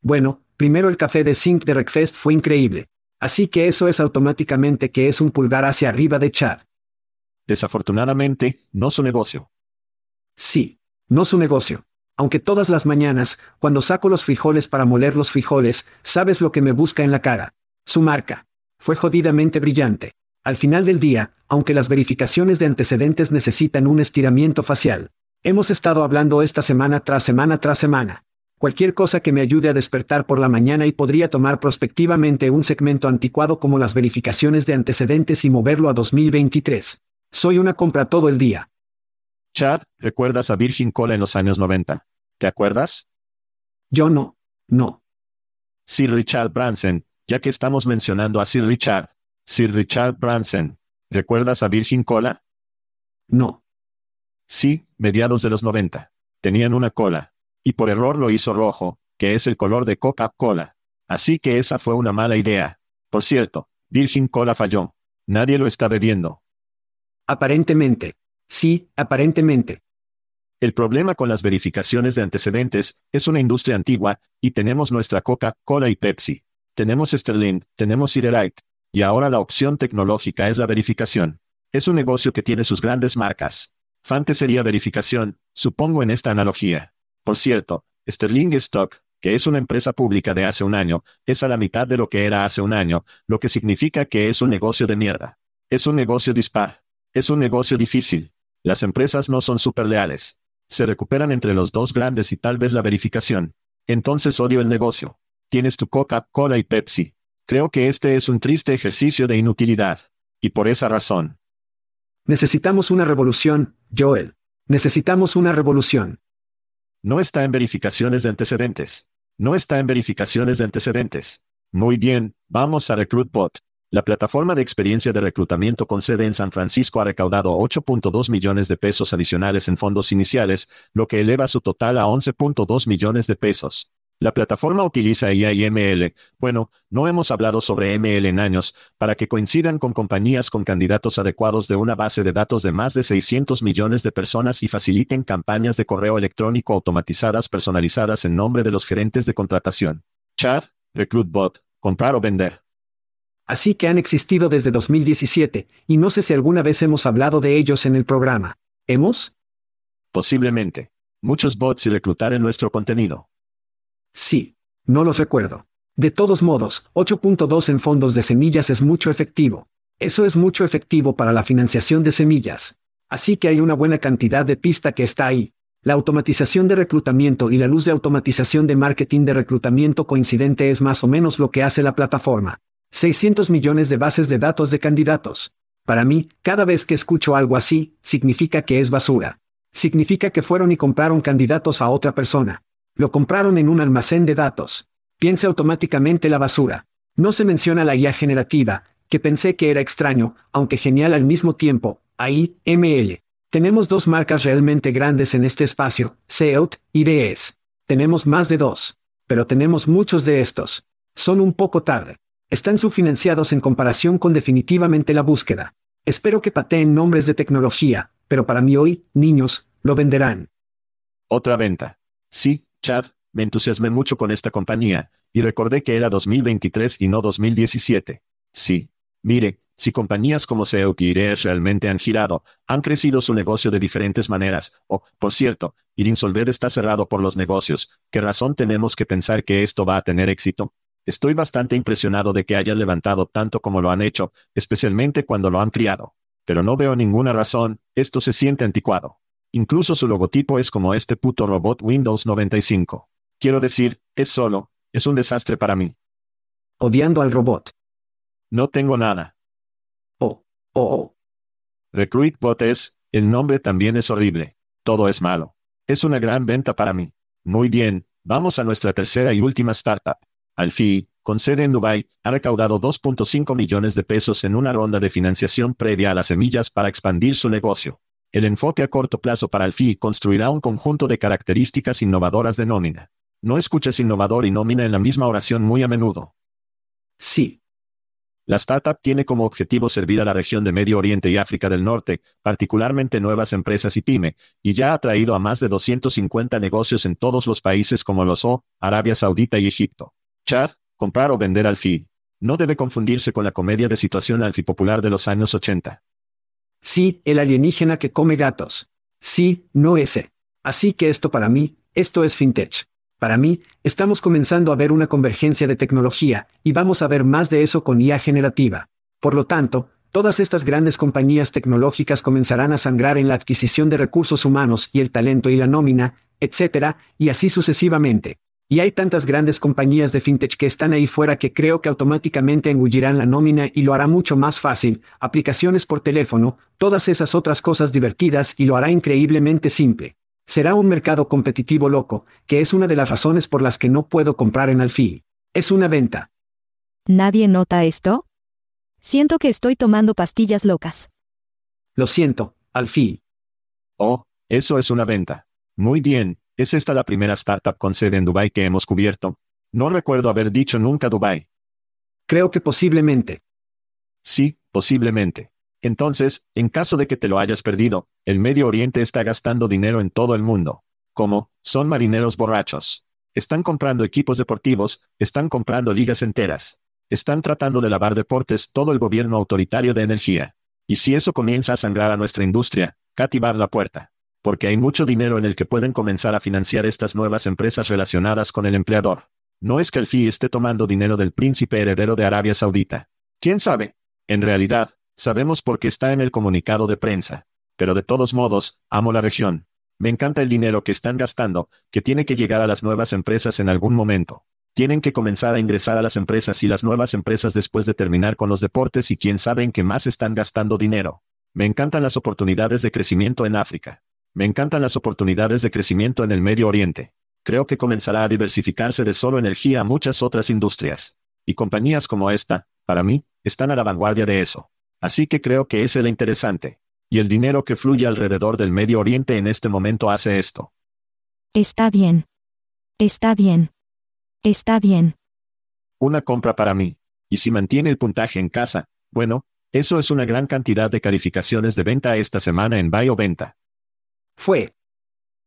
Bueno, primero el café de Sync de Breakfast fue increíble. Así que eso es automáticamente que es un pulgar hacia arriba de Chat. Desafortunadamente, no su negocio. Sí, no su negocio. Aunque todas las mañanas, cuando saco los frijoles para moler los frijoles, sabes lo que me busca en la cara. Su marca. Fue jodidamente brillante. Al final del día, aunque las verificaciones de antecedentes necesitan un estiramiento facial. Hemos estado hablando esta semana tras semana tras semana. Cualquier cosa que me ayude a despertar por la mañana y podría tomar prospectivamente un segmento anticuado como las verificaciones de antecedentes y moverlo a 2023. Soy una compra todo el día. Chad, ¿recuerdas a Virgin Cola en los años 90? ¿Te acuerdas? Yo no. No. Sir Richard Branson, ya que estamos mencionando a Sir Richard. Sir Richard Branson. ¿Recuerdas a Virgin Cola? No. Sí, mediados de los 90. Tenían una cola. Y por error lo hizo rojo, que es el color de Coca-Cola. Así que esa fue una mala idea. Por cierto, Virgin Cola falló. Nadie lo está bebiendo. Aparentemente. Sí, aparentemente. El problema con las verificaciones de antecedentes es una industria antigua, y tenemos nuestra Coca-Cola y Pepsi. Tenemos Sterling, tenemos Irelite. Y ahora la opción tecnológica es la verificación. Es un negocio que tiene sus grandes marcas. Fante sería verificación, supongo en esta analogía. Por cierto, Sterling Stock, que es una empresa pública de hace un año, es a la mitad de lo que era hace un año, lo que significa que es un negocio de mierda. Es un negocio dispar. Es un negocio difícil. Las empresas no son súper leales. Se recuperan entre los dos grandes y tal vez la verificación. Entonces odio el negocio. Tienes tu Coca-Cola y Pepsi. Creo que este es un triste ejercicio de inutilidad. Y por esa razón. Necesitamos una revolución, Joel. Necesitamos una revolución. No está en verificaciones de antecedentes. No está en verificaciones de antecedentes. Muy bien, vamos a RecruitBot. La plataforma de experiencia de reclutamiento con sede en San Francisco ha recaudado 8.2 millones de pesos adicionales en fondos iniciales, lo que eleva su total a 11.2 millones de pesos. La plataforma utiliza IA y ML, bueno, no hemos hablado sobre ML en años, para que coincidan con compañías con candidatos adecuados de una base de datos de más de 600 millones de personas y faciliten campañas de correo electrónico automatizadas personalizadas en nombre de los gerentes de contratación. Chat, RecruitBot, comprar o vender. Así que han existido desde 2017, y no sé si alguna vez hemos hablado de ellos en el programa. ¿Hemos? Posiblemente. Muchos bots y reclutar en nuestro contenido. Sí. No los recuerdo. De todos modos, 8.2 en fondos de semillas es mucho efectivo. Eso es mucho efectivo para la financiación de semillas. Así que hay una buena cantidad de pista que está ahí. La automatización de reclutamiento y la luz de automatización de marketing de reclutamiento coincidente es más o menos lo que hace la plataforma. 600 millones de bases de datos de candidatos. Para mí, cada vez que escucho algo así, significa que es basura. Significa que fueron y compraron candidatos a otra persona. Lo compraron en un almacén de datos. Piense automáticamente la basura. No se menciona la guía generativa, que pensé que era extraño, aunque genial al mismo tiempo. Ahí, ML. Tenemos dos marcas realmente grandes en este espacio, SEOT y DS. Tenemos más de dos. Pero tenemos muchos de estos. Son un poco tarde. Están subfinanciados en comparación con definitivamente la búsqueda. Espero que pateen nombres de tecnología, pero para mí hoy, niños, lo venderán. Otra venta. Sí, Chad, me entusiasmé mucho con esta compañía, y recordé que era 2023 y no 2017. Sí. Mire, si compañías como SEO y realmente han girado, han crecido su negocio de diferentes maneras, o, por cierto, Irinsolver está cerrado por los negocios, ¿qué razón tenemos que pensar que esto va a tener éxito? Estoy bastante impresionado de que hayan levantado tanto como lo han hecho, especialmente cuando lo han criado. Pero no veo ninguna razón, esto se siente anticuado. Incluso su logotipo es como este puto robot Windows 95. Quiero decir, es solo, es un desastre para mí. Odiando al robot. No tengo nada. Oh, oh, oh. RecruitBot es, el nombre también es horrible. Todo es malo. Es una gran venta para mí. Muy bien, vamos a nuestra tercera y última startup. Alfie, con sede en Dubai, ha recaudado 2.5 millones de pesos en una ronda de financiación previa a las semillas para expandir su negocio. El enfoque a corto plazo para el FI construirá un conjunto de características innovadoras de nómina. No escuches innovador y nómina en la misma oración muy a menudo. Sí. La startup tiene como objetivo servir a la región de Medio Oriente y África del Norte, particularmente nuevas empresas y pyme, y ya ha traído a más de 250 negocios en todos los países como los O, Arabia Saudita y Egipto. Chad, comprar o vender al FI. No debe confundirse con la comedia de situación alfi popular de los años 80. Sí, el alienígena que come gatos. Sí, no ese. Así que esto para mí, esto es fintech. Para mí, estamos comenzando a ver una convergencia de tecnología, y vamos a ver más de eso con IA generativa. Por lo tanto, todas estas grandes compañías tecnológicas comenzarán a sangrar en la adquisición de recursos humanos y el talento y la nómina, etc., y así sucesivamente. Y hay tantas grandes compañías de fintech que están ahí fuera que creo que automáticamente engullirán la nómina y lo hará mucho más fácil, aplicaciones por teléfono, todas esas otras cosas divertidas y lo hará increíblemente simple. Será un mercado competitivo loco, que es una de las razones por las que no puedo comprar en Alfie. Es una venta. ¿Nadie nota esto? Siento que estoy tomando pastillas locas. Lo siento, Alfie. Oh, eso es una venta. Muy bien, ¿Es esta la primera startup con sede en Dubai que hemos cubierto? No recuerdo haber dicho nunca Dubai. Creo que posiblemente. Sí, posiblemente. Entonces, en caso de que te lo hayas perdido, el Medio Oriente está gastando dinero en todo el mundo. ¿Cómo? Son marineros borrachos. Están comprando equipos deportivos, están comprando ligas enteras. Están tratando de lavar deportes todo el gobierno autoritario de energía. Y si eso comienza a sangrar a nuestra industria, cativar la puerta porque hay mucho dinero en el que pueden comenzar a financiar estas nuevas empresas relacionadas con el empleador. No es que el FI esté tomando dinero del príncipe heredero de Arabia Saudita. ¿Quién sabe? En realidad, sabemos porque está en el comunicado de prensa. Pero de todos modos, amo la región. Me encanta el dinero que están gastando, que tiene que llegar a las nuevas empresas en algún momento. Tienen que comenzar a ingresar a las empresas y las nuevas empresas después de terminar con los deportes y quién sabe en qué más están gastando dinero. Me encantan las oportunidades de crecimiento en África. Me encantan las oportunidades de crecimiento en el Medio Oriente. Creo que comenzará a diversificarse de solo energía a muchas otras industrias. Y compañías como esta, para mí, están a la vanguardia de eso. Así que creo que es el interesante. Y el dinero que fluye alrededor del Medio Oriente en este momento hace esto. Está bien. Está bien. Está bien. Una compra para mí. Y si mantiene el puntaje en casa, bueno, eso es una gran cantidad de calificaciones de venta esta semana en Buy o Venta. Fue.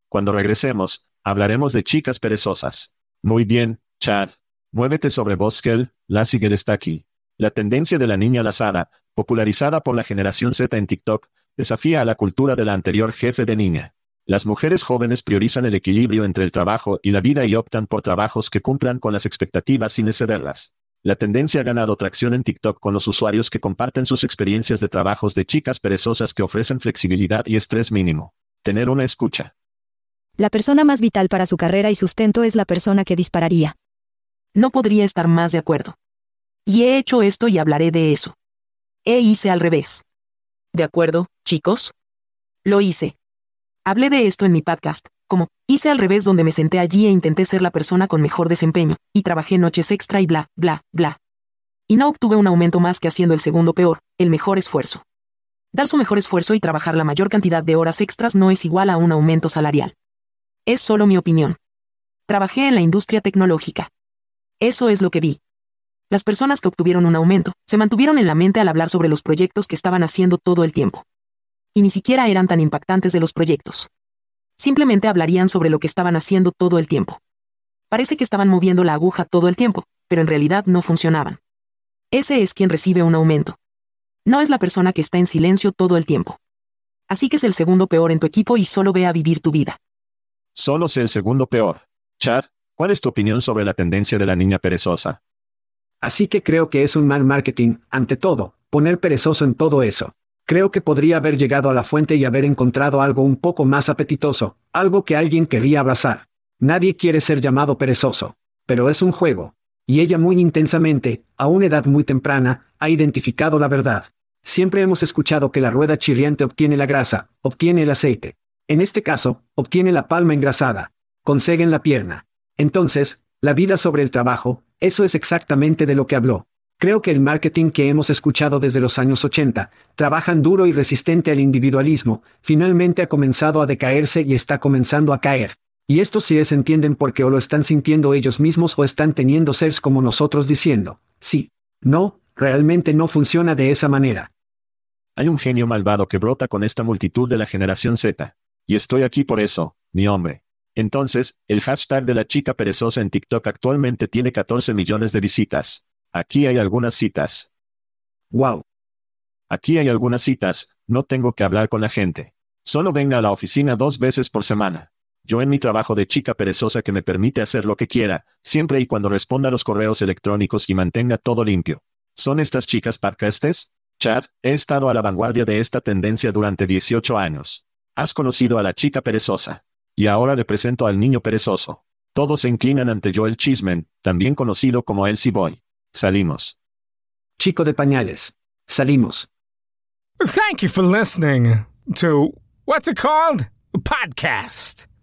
Cuando regresemos, hablaremos de chicas perezosas. Muy bien, Chad. Muévete sobre Boskel, Lassiger está aquí. La tendencia de la niña lazada, popularizada por la generación Z en TikTok, desafía a la cultura de la anterior jefe de niña. Las mujeres jóvenes priorizan el equilibrio entre el trabajo y la vida y optan por trabajos que cumplan con las expectativas sin excederlas. La tendencia ha ganado tracción en TikTok con los usuarios que comparten sus experiencias de trabajos de chicas perezosas que ofrecen flexibilidad y estrés mínimo. Tener una escucha. La persona más vital para su carrera y sustento es la persona que dispararía. No podría estar más de acuerdo. Y he hecho esto y hablaré de eso. E hice al revés. ¿De acuerdo, chicos? Lo hice. Hablé de esto en mi podcast, como, hice al revés donde me senté allí e intenté ser la persona con mejor desempeño, y trabajé noches extra y bla, bla, bla. Y no obtuve un aumento más que haciendo el segundo peor, el mejor esfuerzo. Dar su mejor esfuerzo y trabajar la mayor cantidad de horas extras no es igual a un aumento salarial. Es solo mi opinión. Trabajé en la industria tecnológica. Eso es lo que vi. Las personas que obtuvieron un aumento, se mantuvieron en la mente al hablar sobre los proyectos que estaban haciendo todo el tiempo. Y ni siquiera eran tan impactantes de los proyectos. Simplemente hablarían sobre lo que estaban haciendo todo el tiempo. Parece que estaban moviendo la aguja todo el tiempo, pero en realidad no funcionaban. Ese es quien recibe un aumento. No es la persona que está en silencio todo el tiempo. Así que es el segundo peor en tu equipo y solo ve a vivir tu vida. Solo sé el segundo peor. Chad, ¿cuál es tu opinión sobre la tendencia de la niña perezosa? Así que creo que es un mal marketing, ante todo, poner perezoso en todo eso. Creo que podría haber llegado a la fuente y haber encontrado algo un poco más apetitoso, algo que alguien querría abrazar. Nadie quiere ser llamado perezoso. Pero es un juego. Y ella muy intensamente, a una edad muy temprana, ha identificado la verdad. Siempre hemos escuchado que la rueda chirriante obtiene la grasa, obtiene el aceite. En este caso, obtiene la palma engrasada. Conseguen la pierna. Entonces, la vida sobre el trabajo, eso es exactamente de lo que habló. Creo que el marketing que hemos escuchado desde los años 80, trabajan duro y resistente al individualismo, finalmente ha comenzado a decaerse y está comenzando a caer. Y esto sí es entienden porque o lo están sintiendo ellos mismos o están teniendo seres como nosotros diciendo, sí, no, realmente no funciona de esa manera. Hay un genio malvado que brota con esta multitud de la generación Z. Y estoy aquí por eso, mi hombre. Entonces, el hashtag de la chica perezosa en TikTok actualmente tiene 14 millones de visitas. Aquí hay algunas citas. Wow. Aquí hay algunas citas, no tengo que hablar con la gente. Solo venga a la oficina dos veces por semana. Yo en mi trabajo de chica perezosa que me permite hacer lo que quiera, siempre y cuando responda a los correos electrónicos y mantenga todo limpio. ¿Son estas chicas podcastes? Chad, he estado a la vanguardia de esta tendencia durante 18 años. Has conocido a la chica perezosa. Y ahora le presento al niño perezoso. Todos se inclinan ante Joel Chismen, también conocido como Elsie Boy. Salimos. Chico de pañales. Salimos. Thank you for listening to what's it called? A podcast.